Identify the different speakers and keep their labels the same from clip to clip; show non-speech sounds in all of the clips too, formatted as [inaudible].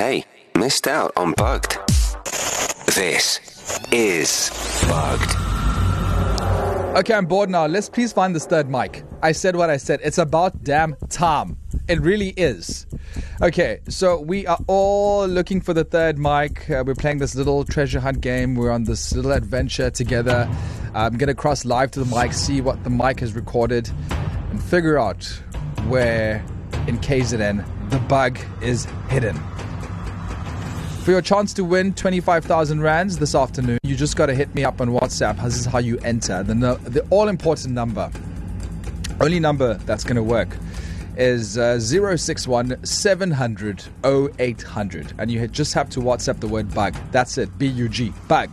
Speaker 1: Hey, missed out on Bugged. This is Bugged.
Speaker 2: Okay, I'm bored now. Let's please find this third mic. I said what I said. It's about damn time. It really is. Okay, so we are all looking for the third mic. Uh, we're playing this little treasure hunt game. We're on this little adventure together. I'm going to cross live to the mic, see what the mic has recorded, and figure out where in KZN the bug is hidden. For your chance to win 25,000 rands this afternoon, you just got to hit me up on WhatsApp. This is how you enter the, the all important number. Only number that's going to work is uh, 061 700 0800. And you just have to WhatsApp the word bug. That's it. B U G. Bug.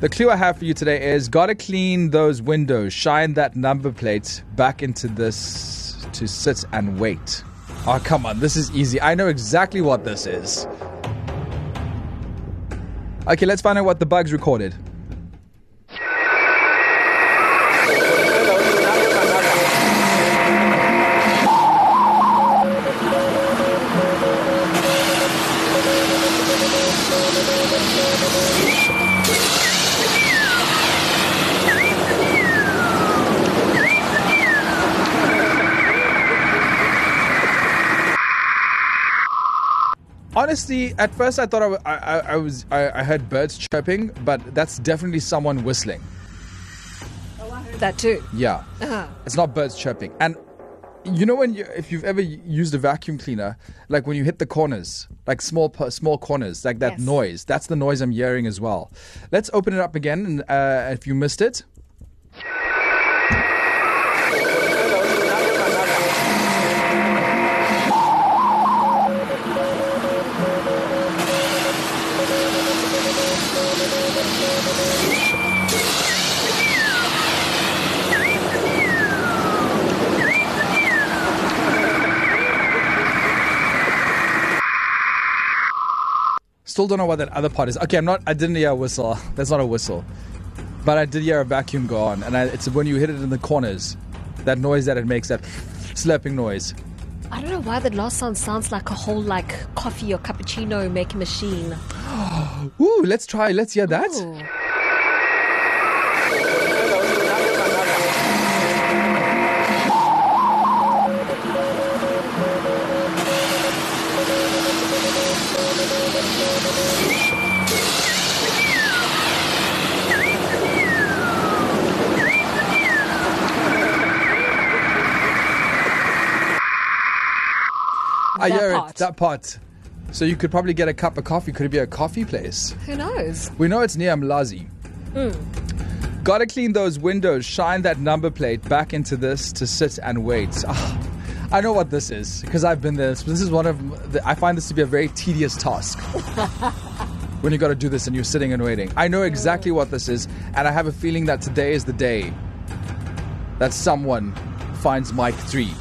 Speaker 2: The clue I have for you today is gotta clean those windows, shine that number plate back into this to sit and wait. Oh, come on, this is easy. I know exactly what this is. Okay, let's find out what the bugs recorded. Honestly, at first I thought I, I, I, was I, I heard birds chirping, but that's definitely someone whistling.
Speaker 3: I heard That too.
Speaker 2: Yeah,
Speaker 3: Uh-huh.
Speaker 2: it's not birds chirping. And you know when you if you've ever used a vacuum cleaner, like when you hit the corners, like small small corners, like that
Speaker 3: Yes.
Speaker 2: noise. That's the noise I'm hearing as well. Let's open it up again. And uh, if you missed it, still don't know what that other part is. Okay, I'm not. I didn't hear a whistle. That's not a whistle, but I did hear a vacuum go on, and I, it's when you hit it in the corners, that noise that it makes, that slapping noise.
Speaker 3: I don't know why the last sound sounds like a whole like coffee or cappuccino making machine. [gasps] [gasps] [gasps] [gasps]
Speaker 2: Ooh, let's try. Let's hear that.
Speaker 3: Ooh.
Speaker 2: I
Speaker 3: That
Speaker 2: hear
Speaker 3: part.
Speaker 2: it. That part. So you could probably get a cup of coffee. Could it be a coffee place?
Speaker 3: Who knows?
Speaker 2: We know it's near Mlazi. Gotta clean those windows, shine that number plate back into this to sit and wait. Ah, I know what this is because I've been there. This is one of the, I find this to be a very tedious task. [laughs] when you got to do this and you're sitting and waiting. I know exactly what this is, and I have a feeling that today is the day that someone finds Mic 3.